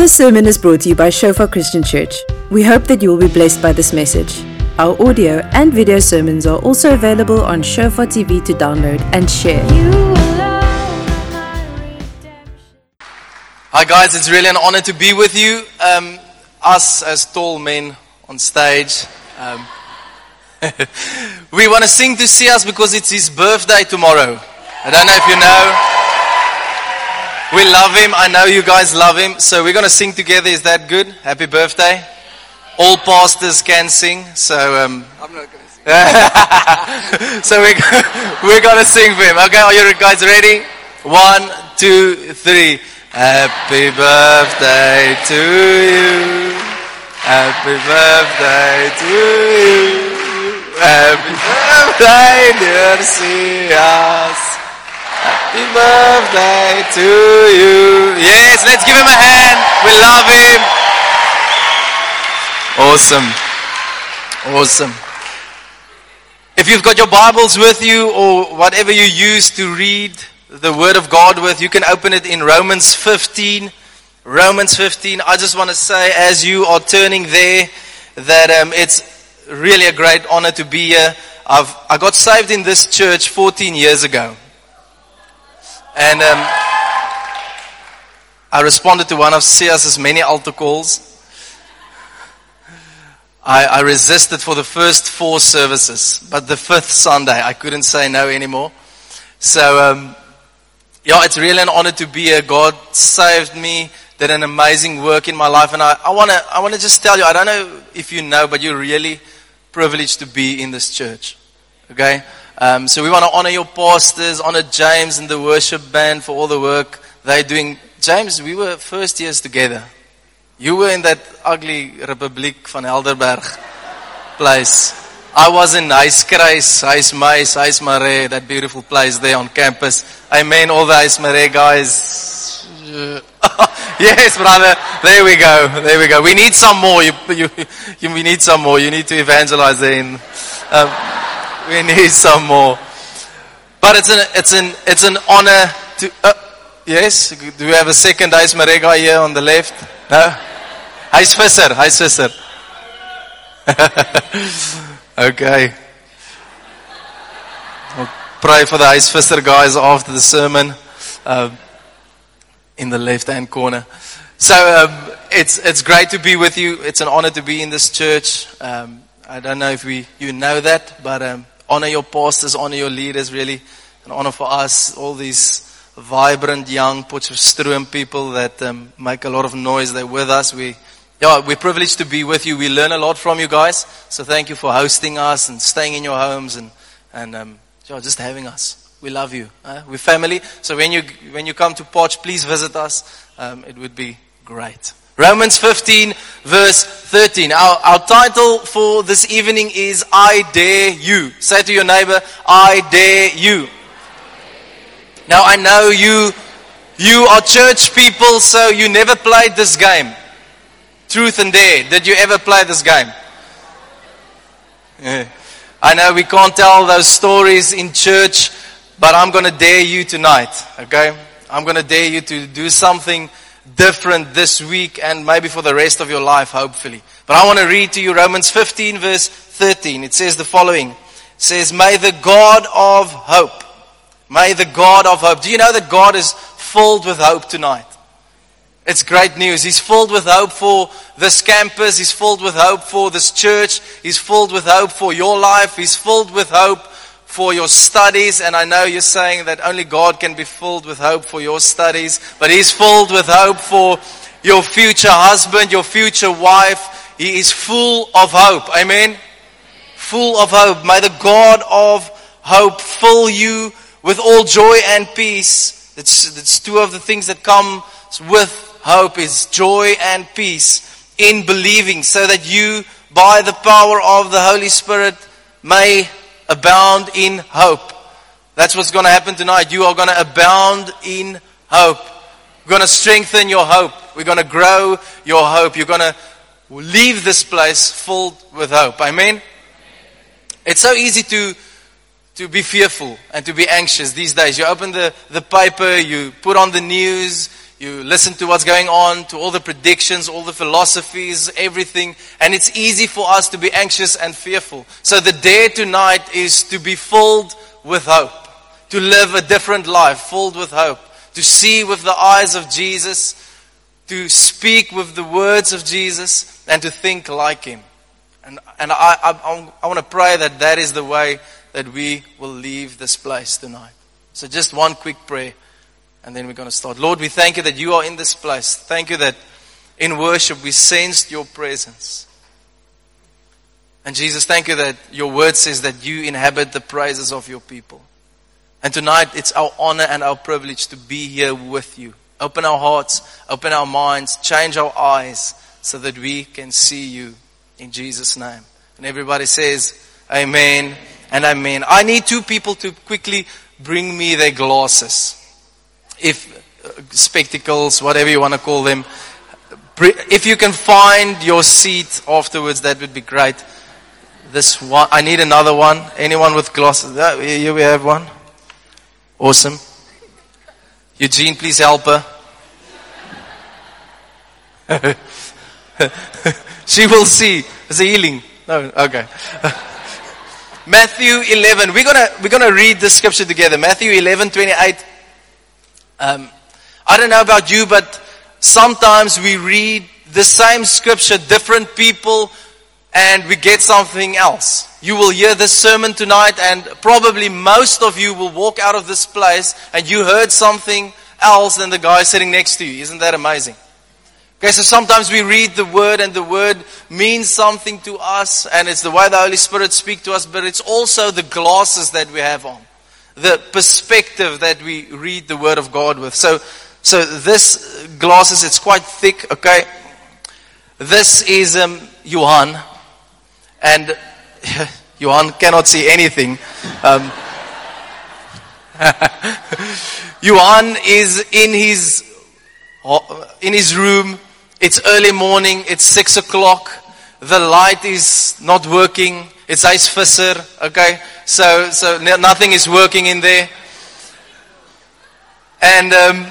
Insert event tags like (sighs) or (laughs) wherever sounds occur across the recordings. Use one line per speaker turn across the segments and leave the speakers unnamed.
This sermon is brought to you by Shofar Christian Church. We hope that you will be blessed by this message. Our audio and video sermons are also available on Shofar TV to download and share.
Hi, guys. It's really an honor to be with you. Um, us as tall men on stage. Um, (laughs) we want to sing to see us because it's his birthday tomorrow. I don't know if you know. We love him. I know you guys love him. So we're going to sing together. Is that good? Happy birthday. All pastors can sing. So, um,
I'm not going to sing. (laughs)
so we, we're going (laughs) to sing for him. Okay, are you guys ready? One, two, three. Happy birthday to you. Happy birthday to you. Happy birthday, dear Sias. Happy birthday to you. Yes, let's give him a hand. We love him. Awesome. Awesome. If you've got your Bibles with you or whatever you use to read the Word of God with, you can open it in Romans 15. Romans 15. I just want to say, as you are turning there, that um, it's really a great honor to be here. I've, I got saved in this church 14 years ago. And um, I responded to one of Sias's many altar calls. I, I resisted for the first four services, but the fifth Sunday I couldn't say no anymore. So, um, yeah, it's really an honor to be here. God saved me, did an amazing work in my life, and I, I want to I wanna just tell you, I don't know if you know, but you're really privileged to be in this church. Okay? Um, so we want to honor your pastors, honor James and the worship band for all the work they're doing. James, we were first years together. You were in that ugly Republiek van Helderberg place. I was in Huiskruis, Huismeis, Huismare, that beautiful place there on campus. I mean all the Huismare guys. (laughs) yes, brother. There we go. There we go. We need some more. You, you, you, we need some more. You need to evangelize. In, um, we need some more. But it's an, it's an, it's an honor to, uh, yes, do we have a second Huis Marais here on the left? No? Huis Visser, Huis Visser. (laughs) okay. I'll pray for the Huis Visser guys after the sermon um, in the left hand corner. So um, it's, it's great to be with you. It's an honor to be in this church. Um, I don't know if we, you know that, but um, honor your pastors, honor your leaders, really. An honor for us, all these vibrant young Potchefstroom people that um, make a lot of noise. They're with us. We, yeah, we're privileged to be with you. We learn a lot from you guys. So thank you for hosting us and staying in your homes and, and um, yeah, just having us. We love you. We're family. So when you, when you come to Potch, please visit us. Um, it would be great. Romans 15 verse 13. Our, our title for this evening is I Dare You. Say to your neighbor, I dare you. Now I know you, you are church people, so you never played this game. Truth and dare. Did you ever play this game? I know we can't tell those stories in church, but I'm going to dare you tonight, okay? I'm going to dare you to do something different this week and maybe for the rest of your life, hopefully. But I want to read to you Romans 15 verse 13. It says the following. It says, May the God of hope, may the God of hope. Do you know that God is filled with hope tonight? It's great news. He's filled with hope for this campus. He's filled with hope for this church. He's filled with hope for your life. He's filled with hope for your studies. And I know you're saying that only God can be filled with hope for your studies, but He's filled with hope for your future husband, your future wife. He is full of hope. Amen. Full of hope. May the God of hope fill you with all joy and peace. That's, that's two of the things that come with hope is joy and peace in believing so that you by the power of the Holy Spirit may abound in hope. That's what's going to happen tonight. You are going to abound in hope. We're going to strengthen your hope. We're going to grow your hope. You're going to leave this place filled with hope. Amen? It's so easy to, to be fearful and to be anxious these days. You open the, the paper, you put on the news, you listen to what's going on, to all the predictions, all the philosophies, everything, and it's easy for us to be anxious and fearful. So the dare tonight is to be filled with hope, to live a different life, filled with hope, to see with the eyes of Jesus, to speak with the words of Jesus, and to think like Him. And, and I, I, I want to pray that that is the way that we will leave this place tonight. So just one quick prayer. And then we're going to start. Lord, we thank you that you are in this place. Thank you that in worship we sensed your presence. And Jesus, thank you that your word says that you inhabit the praises of your people. And tonight it's our honor and our privilege to be here with you. Open our hearts, open our minds, change our eyes so that we can see you in Jesus' name. And everybody says, Amen and Amen. I need two people to quickly bring me their glasses if uh, spectacles, whatever you want to call them. If you can find your seat afterwards, that would be great. This one, I need another one. Anyone with glasses? Uh, here we have one. Awesome. Eugene, please help her. (laughs) she will see. It's a healing. No, okay. (laughs) Matthew 11. We're gonna, we're gonna read the scripture together. Matthew 11, 28 um, I don't know about you, but sometimes we read the same scripture, different people, and we get something else. You will hear this sermon tonight, and probably most of you will walk out of this place and you heard something else than the guy sitting next to you. Isn't that amazing? Okay, so sometimes we read the word and the word means something to us and it's the way the Holy Spirit speaks to us, but it's also the glasses that we have on the perspective that we read the Word of God with. So, so this glasses, it's quite thick, okay? This is um, Johan, and (laughs) Johan cannot see anything. Um, (laughs) Johan is in his in his room. It's early morning. It's six o'clock. The light is not working. It's Huis Visser, okay? So, so nothing is working in there. And, um,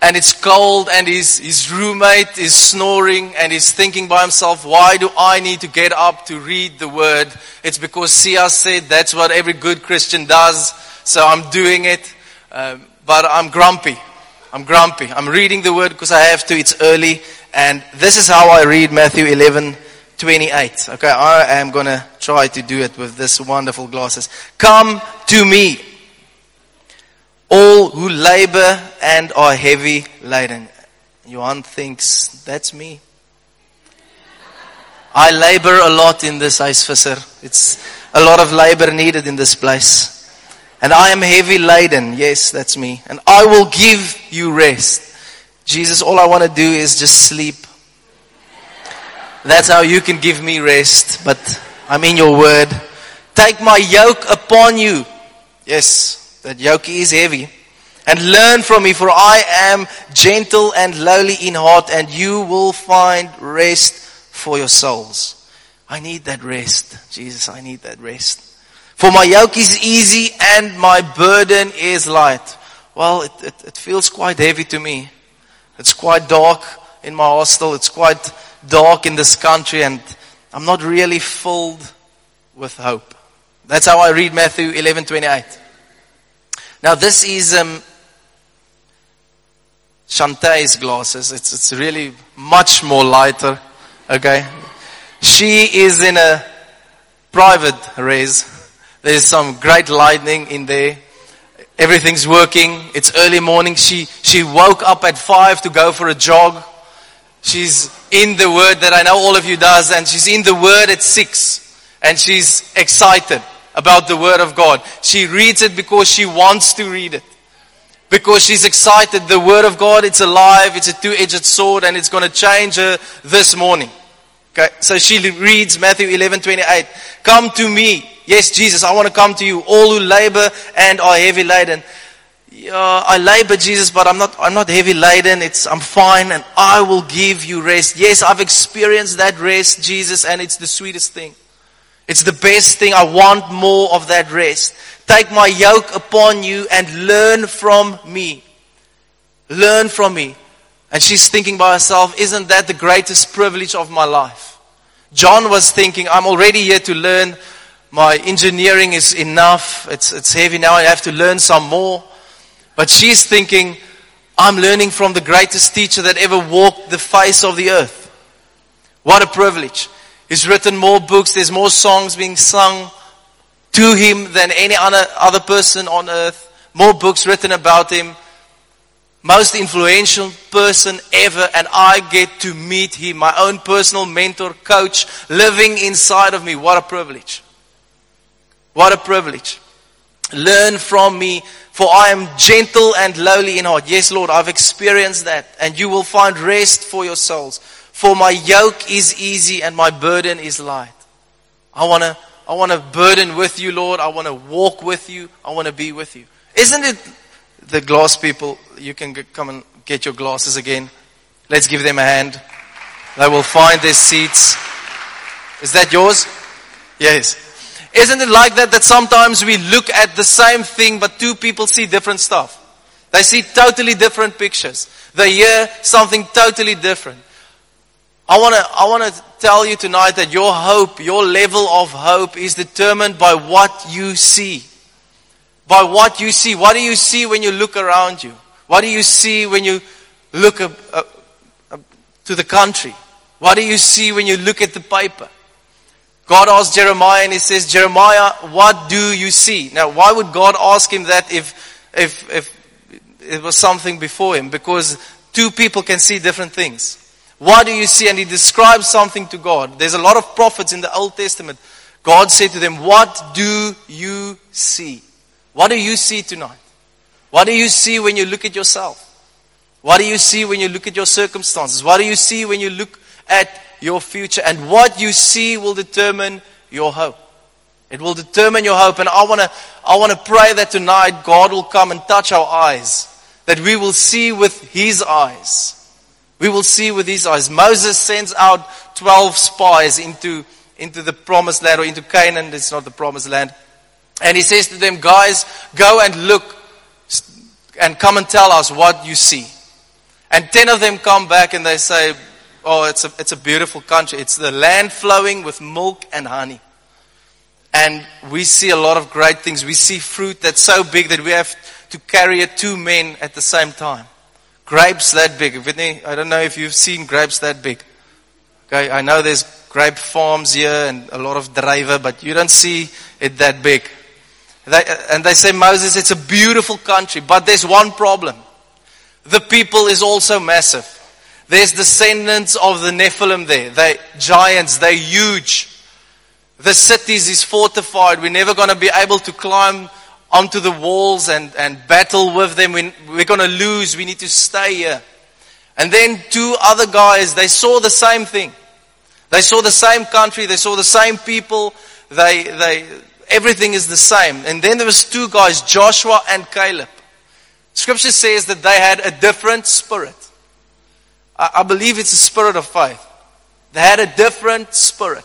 and it's cold and his, his roommate is snoring and he's thinking by himself, why do I need to get up to read the word? It's because Sia said that's what every good Christian does. So I'm doing it. Um, but I'm grumpy. I'm grumpy. I'm reading the word because I have to. It's early. And this is how I read Matthew 11, 28. Okay, I am going to try to do it with this wonderful glasses. Come to me, all who labor and are heavy laden. Johan thinks, that's me. I labor a lot in this visser. It's a lot of labor needed in this place. And I am heavy laden. Yes, that's me. And I will give you rest. Jesus, all I want to do is just sleep that's how you can give me rest. But I'm in your word. Take my yoke upon you. Yes, that yoke is heavy. And learn from me, for I am gentle and lowly in heart, and you will find rest for your souls. I need that rest. Jesus, I need that rest. For my yoke is easy and my burden is light. Well, it, it, it feels quite heavy to me. It's quite dark in my hostel. It's quite dark in this country and I'm not really filled with hope. That's how I read Matthew 11:28. Now this is um, Shantae's glasses. It's it's really much more lighter. Okay, she is in a private res. There's some great lightning in there. Everything's working. It's early morning. She she woke up at five to go for a jog. She's in the Word that I know all of you does, and she's in the Word at six, and she's excited about the Word of God. She reads it because she wants to read it. Because she's excited. The Word of God, it's alive, it's a two-edged sword, and it's going to change her this morning. Okay, so she reads Matthew 11, 28. Come to me. Yes, Jesus, I want to come to you. All who labor and are heavy laden yeah, I labor, Jesus, but I'm not, I'm not heavy laden. It's, I'm fine and I will give you rest. Yes, I've experienced that rest, Jesus, and it's the sweetest thing. It's the best thing. I want more of that rest. Take my yoke upon you and learn from me. Learn from me. And she's thinking by herself, isn't that the greatest privilege of my life? John was thinking, I'm already here to learn. My engineering is enough. It's, it's heavy now. I have to learn some more. But she's thinking, I'm learning from the greatest teacher that ever walked the face of the earth. What a privilege. He's written more books. There's more songs being sung to him than any other, other person on earth. More books written about him. Most influential person ever. And I get to meet him, my own personal mentor, coach, living inside of me. What a privilege. What a privilege. Learn from me, for I am gentle and lowly in heart. Yes, Lord, I've experienced that. And you will find rest for your souls. For my yoke is easy and my burden is light. I want to I want to burden with you, Lord. I want to walk with you. I want to be with you. Isn't it the glass people? You can get, come and get your glasses again. Let's give them a hand. They will find their seats. Is that yours? Yes. Isn't it like that that sometimes we look at the same thing but two people see different stuff? They see totally different pictures. They hear something totally different. I want to I want to tell you tonight that your hope, your level of hope is determined by what you see. By what you see. What do you see when you look around you? What do you see when you look up, up, up to the country? What do you see when you look at the paper? God asked Jeremiah and he says, Jeremiah, what do you see? Now, why would God ask him that if, if, if it was something before him? Because two people can see different things. What do you see? And he describes something to God. There's a lot of prophets in the Old Testament. God said to them, What do you see? What do you see tonight? What do you see when you look at yourself? What do you see when you look at your circumstances? What do you see when you look at your future? And what you see will determine your hope. It will determine your hope. And I want to I want to pray that tonight God will come and touch our eyes, that we will see with His eyes. We will see with His eyes. Moses sends out 12 spies into, into the promised land or into Canaan. It's not the promised land. And he says to them, guys, go and look and come and tell us what you see. And 10 of them come back and they say, oh, it's a, it's a beautiful country. It's the land flowing with milk and honey. And we see a lot of great things. We see fruit that's so big that we have to carry it two men at the same time. Grapes that big. I don't know if you've seen grapes that big. Okay, I know there's grape farms here and a lot of driver, but you don't see it that big. They, and they say, Moses, it's a beautiful country, but there's one problem. The people is also massive. There's descendants of the Nephilim there. They giants, they're huge. The cities is fortified. We're never going to be able to climb onto the walls and, and battle with them. We, we're going to lose. We need to stay here. And then two other guys, they saw the same thing. They saw the same country. They saw the same people. They, they, everything is the same. And then there was two guys, Joshua and Caleb. Scripture says that they had a different spirit. I, believe it's a spirit of faith. They had a different spirit.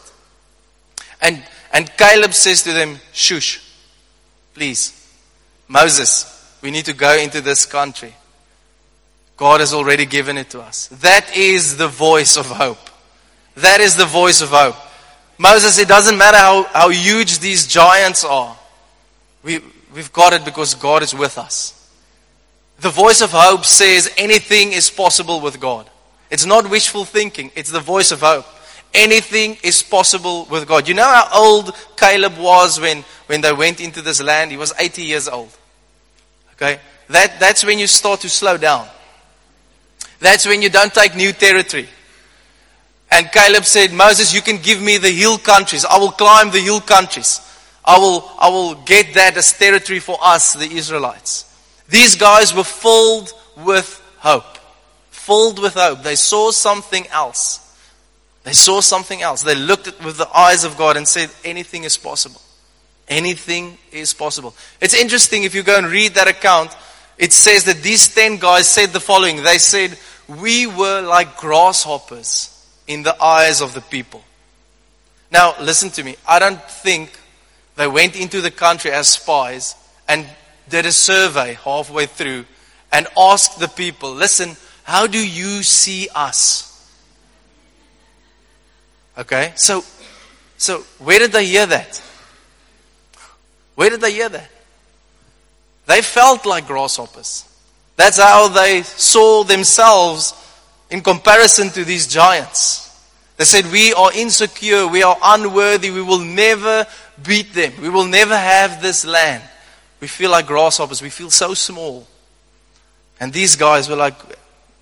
And, and Caleb says to them, shush, please. Moses, we need to go into this country. God has already given it to us. That is the voice of hope. That is the voice of hope. Moses, it doesn't matter how, how huge these giants are. We, we've got it because God is with us. The voice of hope says anything is possible with God. It's not wishful thinking, it's the voice of hope. Anything is possible with God. You know how old Caleb was when, when they went into this land? He was 80 years old. Okay? That, that's when you start to slow down. That's when you don't take new territory. And Caleb said, Moses, you can give me the hill countries. I will climb the hill countries. I will, I will get that as territory for us, the Israelites. These guys were filled with hope. Filled with hope. They saw something else. They saw something else. They looked at with the eyes of God and said, anything is possible. Anything is possible. It's interesting if you go and read that account, it says that these 10 guys said the following. They said, we were like grasshoppers in the eyes of the people. Now, listen to me. I don't think they went into the country as spies and did a survey halfway through and asked the people, listen, how do you see us? Okay, so, so where did they hear that? Where did they hear that? They felt like grasshoppers. That's how they saw themselves in comparison to these giants. They said, We are insecure, we are unworthy, we will never beat them, we will never have this land. We feel like grasshoppers, we feel so small. And these guys were like,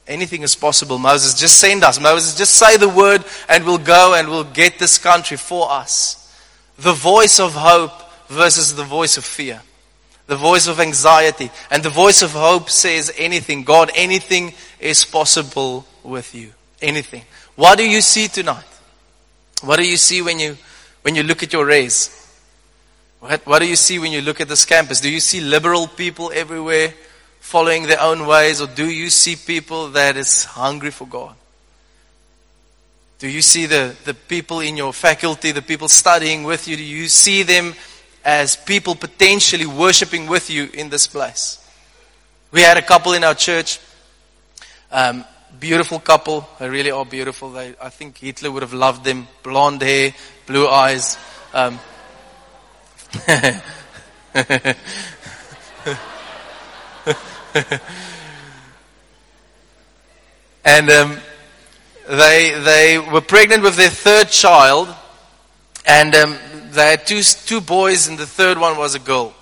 Anything is possible, Moses. Just send us. Moses, just say the word and we'll go and we'll get this country for us. The voice of hope versus the voice of fear. The voice of anxiety. And the voice of hope says anything. God, anything is possible with you. Anything. What do you see tonight? What do you see when you, when you look at your race? What, what do you see when you look at this campus? Do you see liberal people everywhere? Following their own ways, or do you see people that is hungry for God? Do you see the, the people in your faculty, the people studying with you? Do you see them as people potentially worshiping with you in this place? We had a couple in our church, um, beautiful couple. They really are beautiful. They, I think Hitler would have loved them. Blonde hair, blue eyes. Um, (laughs) (laughs) and um, they, they were pregnant with their third child, and um, they had two, two boys, and the third one was a girl.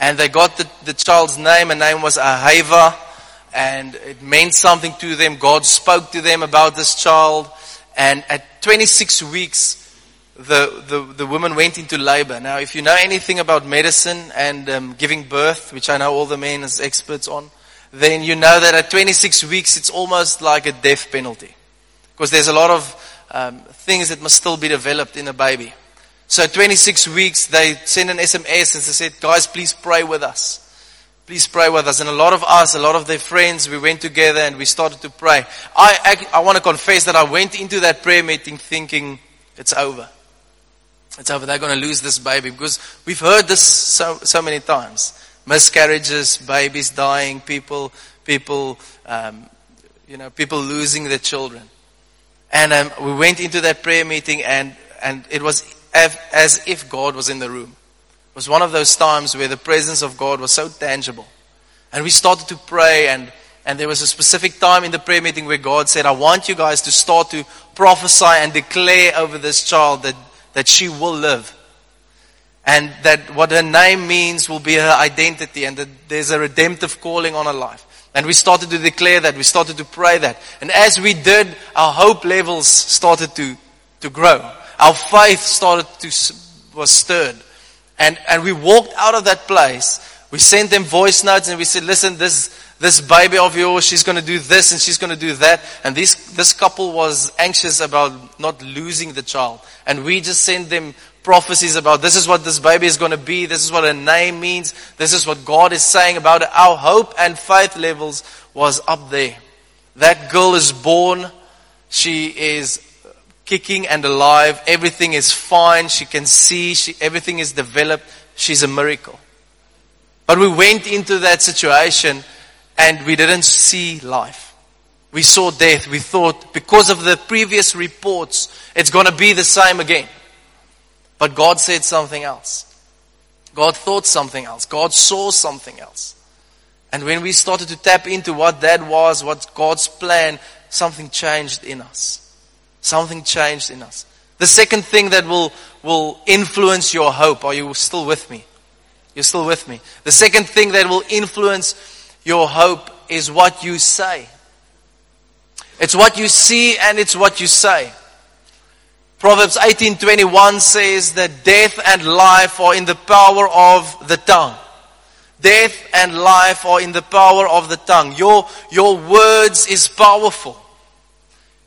And they got the, the child's name, and name was Ahava, and it meant something to them. God spoke to them about this child, and at 26 weeks, the, the, the woman went into labor. Now, if you know anything about medicine and um, giving birth, which I know all the men as experts on, then you know that at 26 weeks it's almost like a death penalty. Because there's a lot of um, things that must still be developed in a baby. So at 26 weeks, they sent an SMS and they said, guys, please pray with us. Please pray with us. And a lot of us, a lot of their friends, we went together and we started to pray. I, I, I want to confess that I went into that prayer meeting thinking, it's over. It's over. They're going to lose this baby because we've heard this so, so many times. Miscarriages, babies dying, people, people, um, you know, people losing their children. And um, we went into that prayer meeting and, and it was as, as if God was in the room. It was one of those times where the presence of God was so tangible. And we started to pray and, and there was a specific time in the prayer meeting where God said, I want you guys to start to prophesy and declare over this child that that she will live. And that what her name means will be her identity and that there's a redemptive calling on her life. And we started to declare that. We started to pray that. And as we did, our hope levels started to, to grow. Our faith started to, was stirred. And, and we walked out of that place. We sent them voice notes and we said, listen, this, this baby of yours, she's going to do this and she's going to do that. And this, this couple was anxious about not losing the child. And we just sent them prophecies about this is what this baby is going to be. This is what her name means. This is what God is saying about it. Our hope and faith levels was up there. That girl is born. She is kicking and alive. Everything is fine. She can see. She, everything is developed. She's a miracle. But we went into that situation and we didn't see life. We saw death. We thought because of the previous reports, it's going to be the same again. But God said something else. God thought something else. God saw something else. And when we started to tap into what that was, what God's plan, something changed in us. Something changed in us. The second thing that will, will influence your hope, are you still with me? You're still with me. The second thing that will influence your hope is what you say. It's what you see and it's what you say. Proverbs 18:21 says that death and life are in the power of the tongue. Death and life are in the power of the tongue. Your, your words is powerful.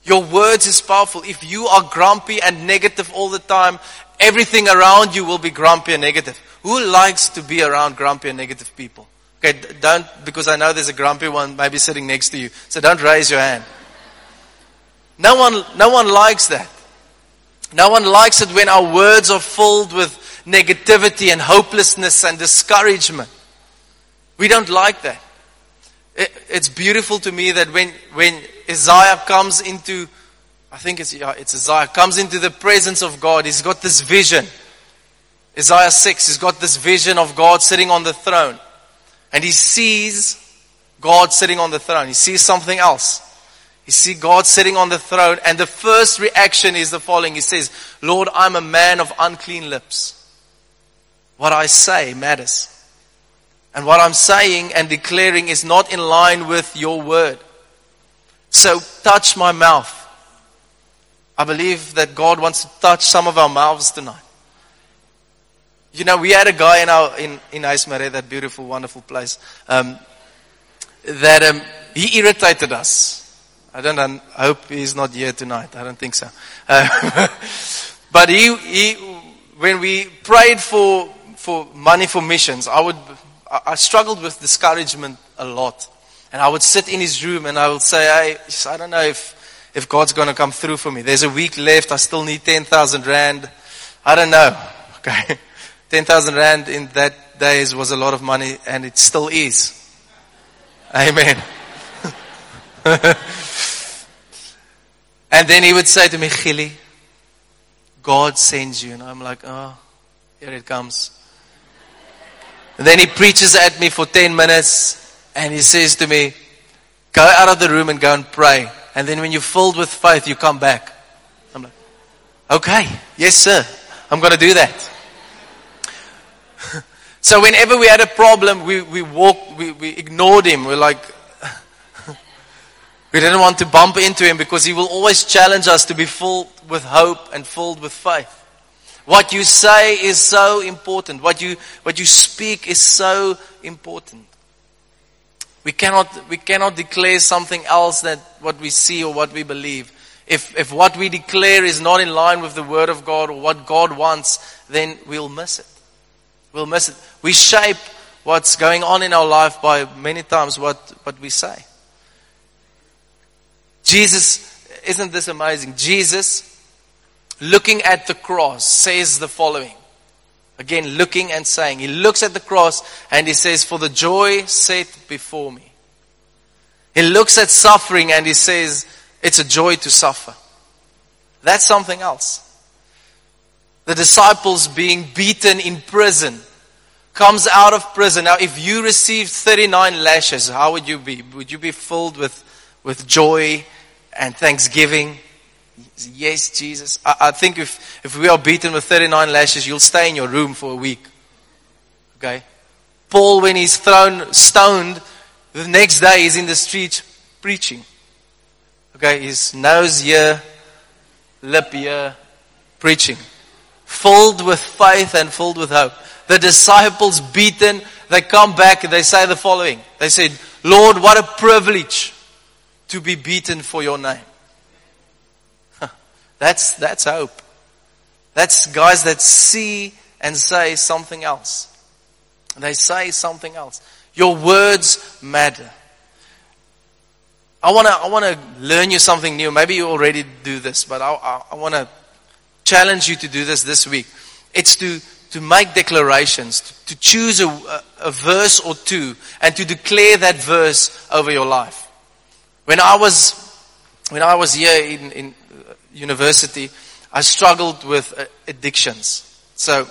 Your words is powerful. If you are grumpy and negative all the time, everything around you will be grumpy and negative. Who likes to be around grumpy and negative people? Okay, don't, because I know there's a grumpy one maybe sitting next to you. So don't raise your hand. No one, no one likes that. No one likes it when our words are filled with negativity and hopelessness and discouragement. We don't like that. It, it's beautiful to me that when, when Isaiah comes into, I think it's, yeah, it's Isaiah, comes into the presence of God, he's got this vision. Isaiah 6, he's got this vision of God sitting on the throne. And he sees God sitting on the throne. He sees something else. He sees God sitting on the throne, and the first reaction is the following. He says, Lord, I'm a man of unclean lips. What I say matters. And what I'm saying and declaring is not in line with your word. So touch my mouth. I believe that God wants to touch some of our mouths tonight. You know, we had a guy in our in in Huis Marais, that beautiful, wonderful place, um, that um, he irritated us. I don't. I hope he's not here tonight. I don't think so. Uh, (laughs) (laughs) but he he when we prayed for for money for missions, I would I struggled with discouragement a lot, and I would sit in his room and I would say, "Hey, I don't know if." If God's going to come through for me, there's a week left. I still need 10,000 rand. I don't know. (laughs) Okay. 10,000 rand in that days was a lot of money and it still is. Amen. And then he would say to me, Gielie, God sends you. And I'm like, oh, here it comes. And then he preaches at me for 10 minutes and he says to me, go out of the room and go and pray. And then when you're filled with faith, you come back. I'm like, okay, yes, sir. I'm going to do that. (laughs) so whenever we had a problem, we, we walked, we, we ignored him. We're like, we didn't want to bump into him because he will always challenge us to be filled with hope and filled with faith. What you say is so important. What you, what you speak is so important. We cannot, we cannot declare something else than what we see or what we believe. If, if what we declare is not in line with the Word of God or what God wants, then we'll miss it. We'll miss it. We shape what's going on in our life by many times what, what we say. Jesus, isn't this amazing? Jesus, looking at the cross, says the following. Again, looking and saying. He looks at the cross and he says, For the joy set before me. He looks at suffering and he says, It's a joy to suffer. That's something else the disciples being beaten in prison, comes out of prison. Now, if you received 39 lashes, how would you be? Would you be filled with, with joy and thanksgiving? Yes, Jesus. I, I think if, if we are beaten with 39 lashes, you'll stay in your room for a week. Okay? Paul, when he's thrown, stoned, the next day he's in the streets preaching. Okay, his nose here, lip here, preaching filled with faith and filled with hope. The disciples beaten, they come back and they say the following. They said, Lord, what a privilege to be beaten for your name. that's, that's hope. That's guys that see and say something else. They say something else. Your words matter. I want to I wanna learn you something new. Maybe you already do this, but I, I, I want to challenge you to do this this week. It's to, to make declarations, to, to choose a, a, a verse or two, and to declare that verse over your life. When I was, when I was here in, in uh, university, I struggled with uh, addictions. So,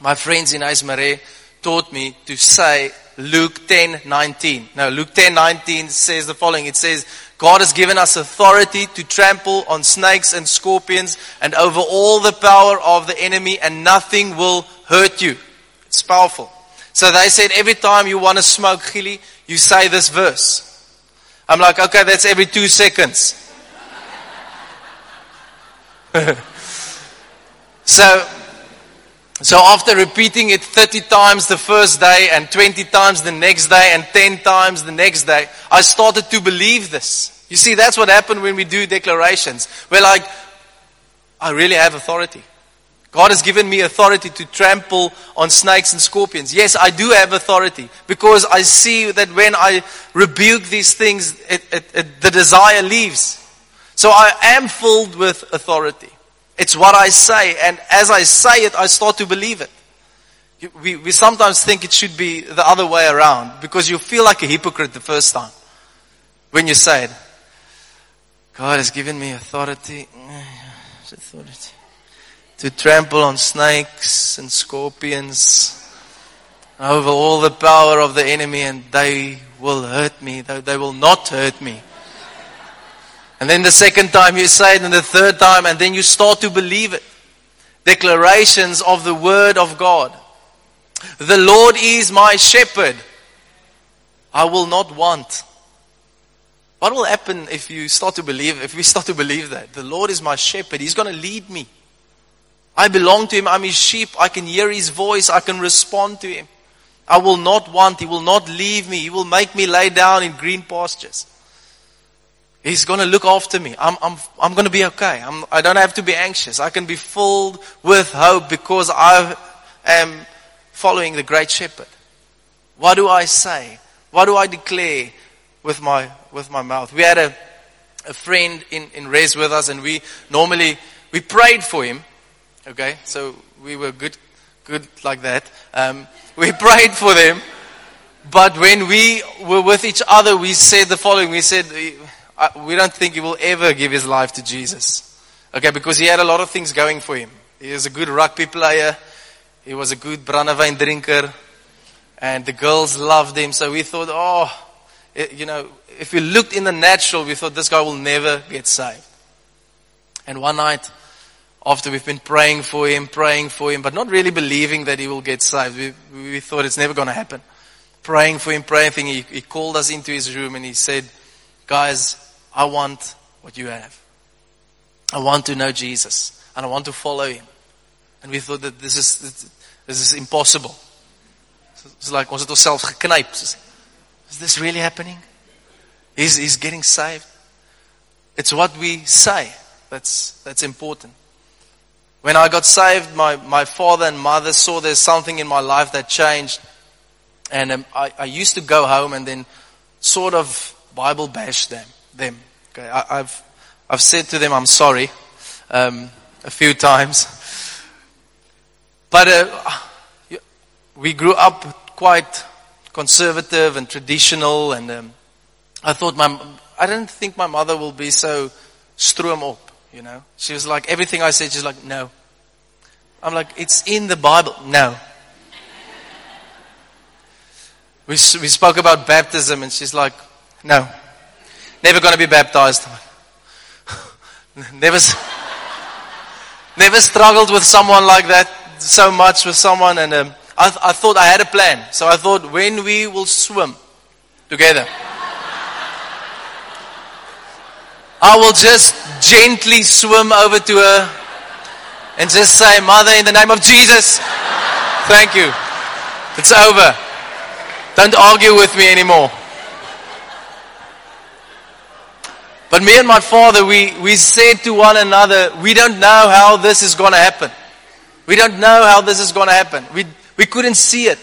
my friends in Huis Marais taught me to say Luke 10, 19. Now, Luke 10, 19 says the following. It says, God has given us authority to trample on snakes and scorpions and over all the power of the enemy and nothing will hurt you. It's powerful. So they said every time you want to smoke chili, you say this verse. I'm like, okay, that's every two seconds. (laughs) so, so after repeating it 30 times the first day and 20 times the next day and 10 times the next day, I started to believe this. You see, that's what happened when we do declarations. We're like, I really have authority. God has given me authority to trample on snakes and scorpions. Yes, I do have authority because I see that when I rebuke these things, it, it, it, the desire leaves. So I am filled with authority. It's what I say. And as I say it, I start to believe it. we, we sometimes think it should be the other way around because you feel like a hypocrite the first time when you say it. God has given me authority, (sighs) authority to trample on snakes and scorpions over all the power of the enemy and they will hurt me. They, will not hurt me. And then the second time you say it and the third time and then you start to believe it. Declarations of the word of God. The Lord is my shepherd. I will not want. What will happen if you start to believe, if we start to believe that? The Lord is my shepherd. He's going to lead me. I belong to Him. I'm His sheep. I can hear His voice. I can respond to Him. I will not want. He will not leave me. He will make me lay down in green pastures. He's going to look after me. I'm, I'm, I'm going to be okay. I'm, I don't have to be anxious. I can be filled with hope because I am following the great shepherd. What do I say? What do I declare with my, with my mouth? We had a, a friend in, in Res with us and we normally, we prayed for him. Okay. So we were good, good like that. Um, we (laughs) prayed for them. But when we were with each other, we said the following. We said, we don't think he will ever give his life to Jesus. Okay, because he had a lot of things going for him. He was a good rugby player. He was a good brandewyn drinker. And the girls loved him. So we thought, oh, it, you know, if we looked in the natural, we thought this guy will never get saved. And one night, after we've been praying for him, praying for him, but not really believing that he will get saved, we, we thought it's never going to happen. Praying for him, praying for him, he, he called us into his room and he said, guys, I want what you have. I want to know Jesus and I want to follow him. And we thought that this is, this is impossible. It's like, was it onsself geknyp? Is this really happening? He's, he's getting saved. It's what we say that's, that's important. When I got saved, my, my father and mother saw there's something in my life that changed. And um, I, I used to go home and then sort of Bible bash them. them. Okay, I, have I've said to them I'm sorry um, a few times, but uh, we grew up quite conservative and traditional, and um, I thought my I didn't think my mother will be so stroom up. You know, she was like everything I said. She's like, no. I'm like, it's in the Bible. No. We, we spoke about baptism, and she's like, no. Never going to be baptized. (laughs) never, never struggled with someone like that so much with someone. And um, I, I thought I had a plan. So I thought when we will swim together, I will just gently swim over to her and just say, Mother, in the name of Jesus, thank you. It's over. Don't argue with me anymore. But me and my father, we, we said to one another, we don't know how this is going to happen. We don't know how this is going to happen. We, we couldn't see it.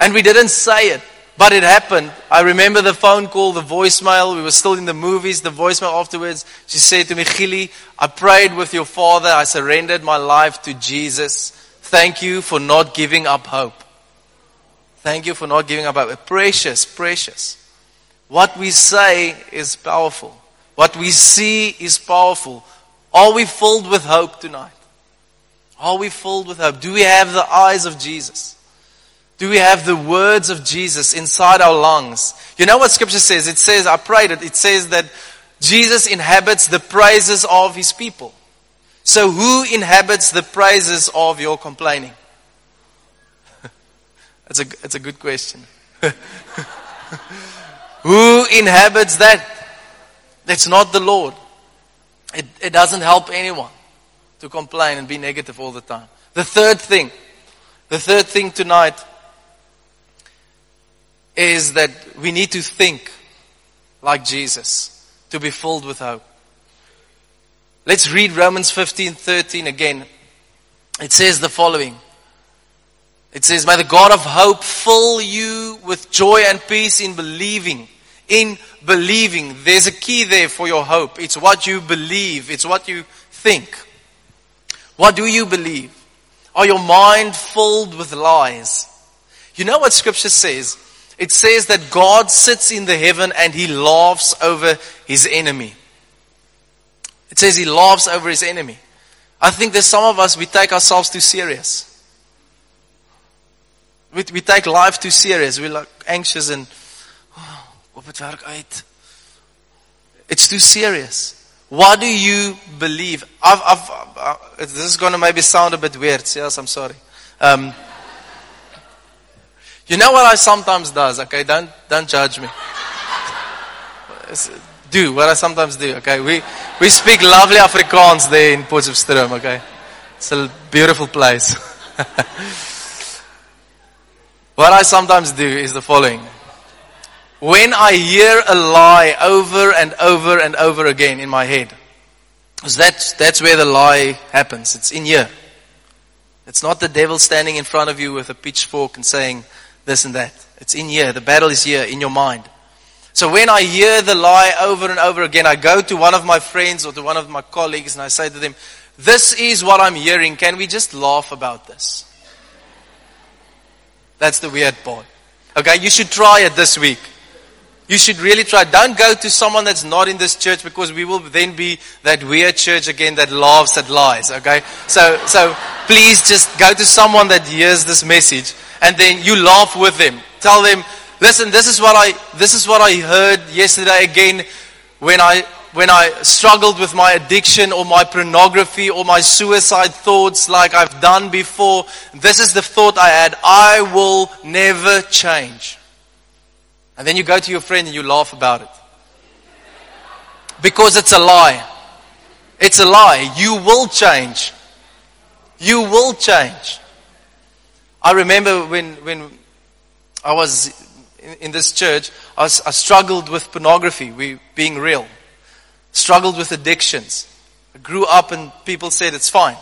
And we didn't say it. But it happened. I remember the phone call, the voicemail. We were still in the movies. The voicemail afterwards. She said to me, Gielie, I prayed with your father. I surrendered my life to Jesus. Thank you for not giving up hope. Thank you for not giving up hope. Precious, precious. What we say is powerful. What we see is powerful. Are we filled with hope tonight? Are we filled with hope? Do we have the eyes of Jesus? Do we have the words of Jesus inside our lungs? You know what scripture says? It says, I prayed it, it says that Jesus inhabits the praises of his people. So who inhabits the praises of your complaining? (laughs) that's a, that's a good question. (laughs) who inhabits that? That's not the Lord. It, it doesn't help anyone to complain and be negative all the time. The third thing, the third thing tonight is that we need to think like Jesus to be filled with hope. Let's read Romans 15 13 again. It says the following. It says, May the God of hope fill you with joy and peace in believing in believing. There's a key there for your hope. It's what you believe, it's what you think. What do you believe? Are your mind filled with lies? You know what scripture says? It says that God sits in the heaven and he laughs over his enemy. It says he laughs over his enemy. I think there's some of us, we take ourselves too serious. We, we take life too serious. We're like anxious and, oh, It's too serious. What do you believe? I've, I've, I've, this is going to maybe sound a bit weird. Yes, I'm sorry. Um, you know what I sometimes does, okay? Don't, don't judge me. do what I sometimes do, okay? We, we speak lovely Afrikaans there in Potchefstroom, okay? It's a beautiful place. (laughs) what I sometimes do is the following. When I hear a lie over and over and over again in my head, because that's, that's where the lie happens. It's in here. It's not the devil standing in front of you with a pitchfork and saying, this and that. It's in here. The battle is here in your mind. So when I hear the lie over and over again, I go to one of my friends or to one of my colleagues and I say to them, This is what I'm hearing. Can we just laugh about this? That's the weird part. Okay, you should try it this week. You should really try. Don't go to someone that's not in this church because we will then be that weird church again that laughs at lies. Okay? So, so please just go to someone that hears this message and then you laugh with them. Tell them, listen, this is what I, this is what I heard yesterday again when I, when I struggled with my addiction or my pornography or my suicide thoughts like I've done before. This is the thought I had. I will never change. And then you go to your friend and you laugh about it. Because it's a lie. It's a lie. You will change. You will change. I remember when, when I was in, in this church, I, was, I, struggled with pornography, we, being real. Struggled with addictions. I grew up and people said it's fine.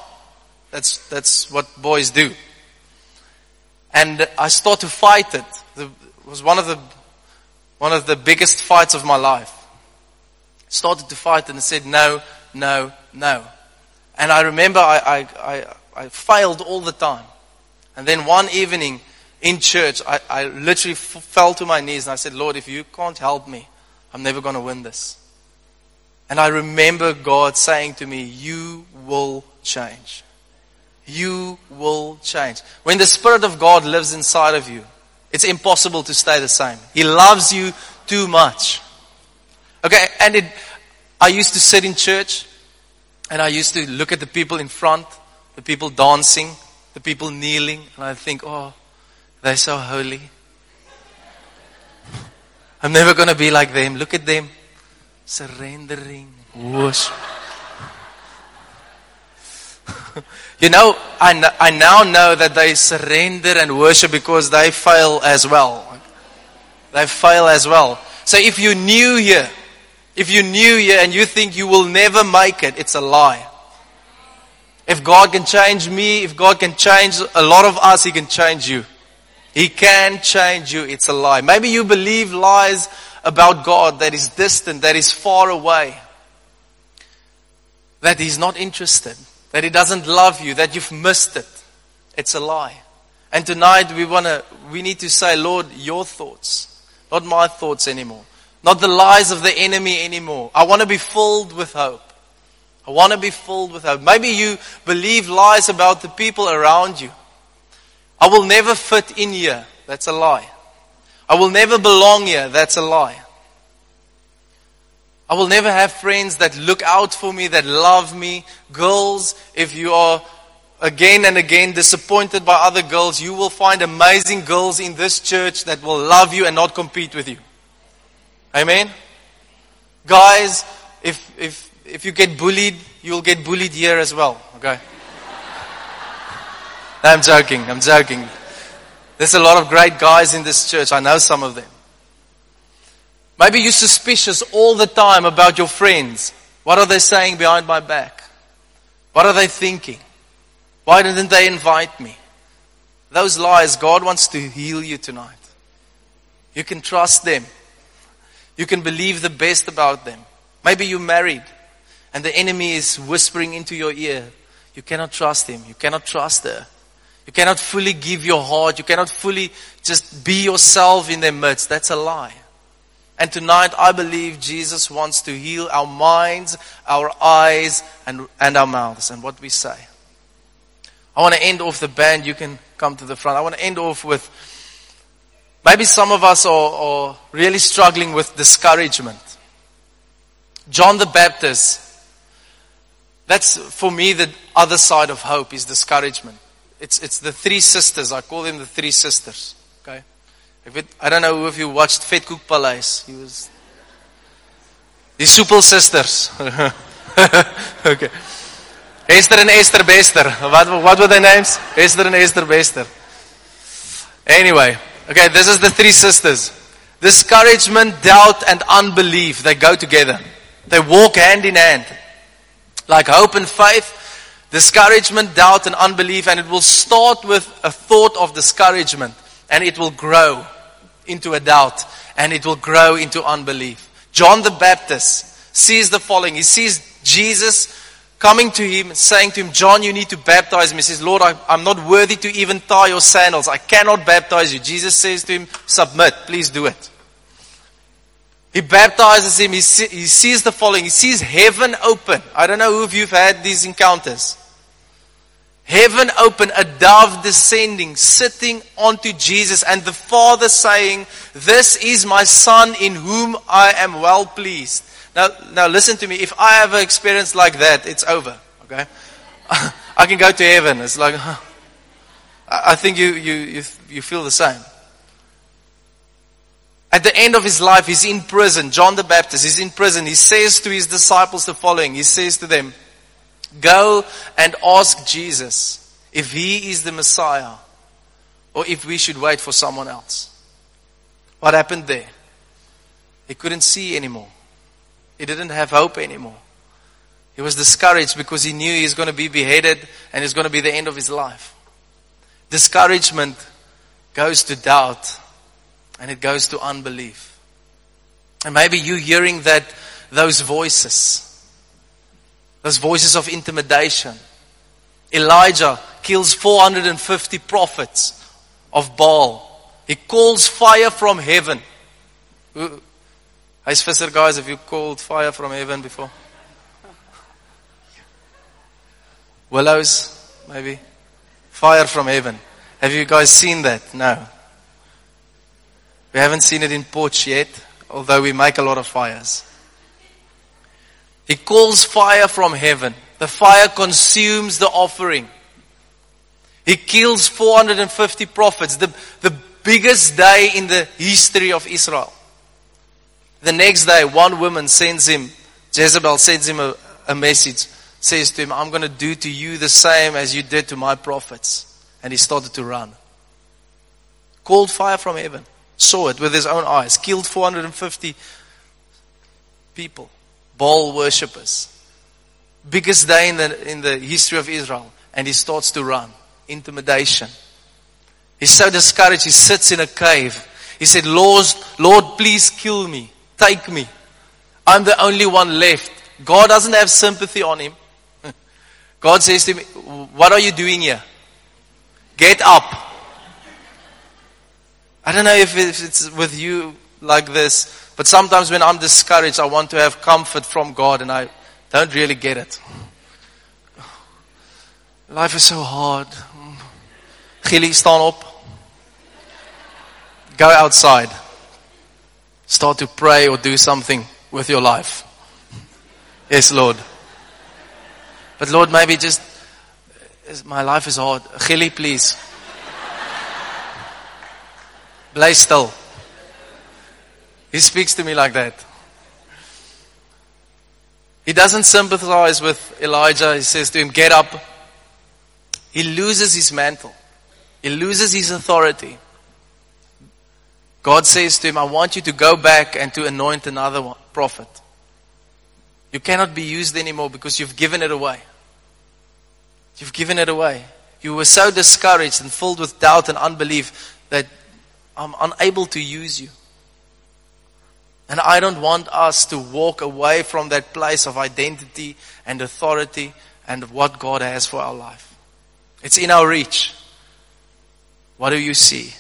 That's, that's what boys do. And I started to fight it. it was one of the, one of the biggest fights of my life. Started to fight and said no, no, no. And I remember I, I, I, I failed all the time. And then one evening in church, I, I literally f- fell to my knees and I said, Lord, if you can't help me, I'm never going to win this. And I remember God saying to me, You will change. You will change. When the Spirit of God lives inside of you, it's impossible to stay the same. He loves you too much. Okay, and it, I used to sit in church and I used to look at the people in front, the people dancing, the people kneeling, and I think, oh, they're so holy. I'm never going to be like them. Look at them. Surrendering. Worship. (laughs) you know, I, I now know that they surrender and worship because they fail as well. They fail as well. So if you're new here, if you're new here and you think you will never make it, it's a lie. If God can change me, if God can change a lot of us, He can change you. He can change you. It's a lie. Maybe you believe lies about God that is distant, that is far away, that He's not interested, that He doesn't love you, that you've missed it. It's a lie. And tonight we want to, we need to say, Lord, your thoughts, not my thoughts anymore, not the lies of the enemy anymore. I want to be filled with hope. I want to be filled with hope. Maybe you believe lies about the people around you. I will never fit in here. That's a lie. I will never belong here. That's a lie. I will never have friends that look out for me, that love me. Girls, if you are again and again disappointed by other girls, you will find amazing girls in this church that will love you and not compete with you. Amen? Guys, if, if if you get bullied, you'll get bullied here as well. Okay? I'm joking. I'm joking. There's a lot of great guys in this church. I know some of them. Maybe you're suspicious all the time about your friends. What are they saying behind my back? What are they thinking? Why didn't they invite me? Those lies, God wants to heal you tonight. You can trust them. You can believe the best about them. Maybe you're married and the enemy is whispering into your ear, you cannot trust him, you cannot trust her. You cannot fully give your heart. You cannot fully just be yourself in their midst. That's a lie. And tonight, I believe Jesus wants to heal our minds, our eyes, and, and our mouths, and what we say. I want to end off the band. You can come to the front. I want to end off with maybe some of us are, are really struggling with discouragement. John the Baptist, that's for me the other side of hope is discouragement. It's, it's the three sisters. I call them the three sisters. Okay. It, I don't know if you watched Vetkoek Palace. He was the Soepel sisters. (laughs) okay. Esther and Esther Bester. What, what were their names? Esther and Esther Bester. Anyway, okay, this is the three sisters. Discouragement, doubt, and unbelief, they go together. They walk hand in hand. Like hope and faith, discouragement, doubt, and unbelief, and it will start with a thought of discouragement, and it will grow into a doubt, and it will grow into unbelief. John the Baptist sees the following. He sees Jesus coming to him, saying to him, John, you need to baptize me. He says, Lord, I, am not worthy to even tie your sandals. I cannot baptize you. Jesus says to him, submit, please do it. He baptizes him. He, see, he sees the following. He sees heaven open. I don't know if you've had these encounters. Heaven open, a dove descending, sitting onto Jesus, and the Father saying, This is my Son in whom I am well pleased. Now, now listen to me. If I have an experience like that, it's over. Okay? (laughs) I can go to heaven. It's like, (laughs) I think you, you, you, you feel the same. At the end of his life, he's in prison. John the Baptist is in prison. He says to his disciples the following. He says to them, Go and ask Jesus if he is the Messiah or if we should wait for someone else. What happened there? He couldn't see anymore. He didn't have hope anymore. He was discouraged because he knew he's going to be beheaded and it's going to be the end of his life. Discouragement goes to doubt and it goes to unbelief. And maybe you hearing that those voices, those voices of intimidation. Elijah kills 450 prophets of Baal. He calls fire from heaven. Huis Visser guys, have you called fire from heaven before? Willows, maybe? Fire from heaven. Have you guys seen that? No. We haven't seen it in Potch yet, although we make a lot of fires. He calls fire from heaven. The fire consumes the offering. He kills 450 prophets, the, the biggest day in the history of Israel. The next day, one woman sends him, Jezebel sends him a, a message, says to him, I'm going to do to you the same as you did to my prophets. And he started to run. Called fire from heaven. Saw it with his own eyes. Killed 450 people. Baal worshippers. Biggest day in the, in the history of Israel. And he starts to run. Intimidation. He's so discouraged, he sits in a cave. He said, Lord, Lord, please kill me. Take me. I'm the only one left. God doesn't have sympathy on him. (laughs) God says to me, What are you doing here? Get up. I don't know if it's with you like this, but sometimes when I'm discouraged, I want to have comfort from God and I don't really get it. Life is so hard. Gielie, stand up. Go outside. Start to pray or do something with your life. Yes, Lord. But Lord, maybe just, my life is hard. Gielie, please. Play still. He speaks to me like that. He doesn't sympathize with Elijah. He says to him, Get up. He loses his mantle, he loses his authority. God says to him, I want you to go back and to anoint another prophet. You cannot be used anymore because you've given it away. You've given it away. You were so discouraged and filled with doubt and unbelief that I'm unable to use you. And I don't want us to walk away from that place of identity and authority and what God has for our life. It's in our reach. What do you see?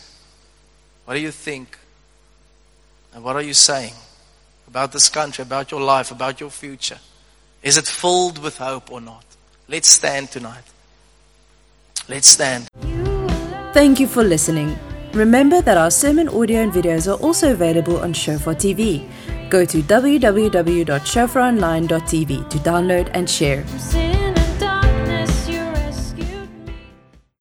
What do you think? And what are you saying about this country, about your life, about your future? Is it filled with hope or not? Let's stand tonight. Let's stand.
Thank you for listening. Remember that our sermon audio and videos are also available on Shofar TV. Go to www.shofaronline.tv to download and share.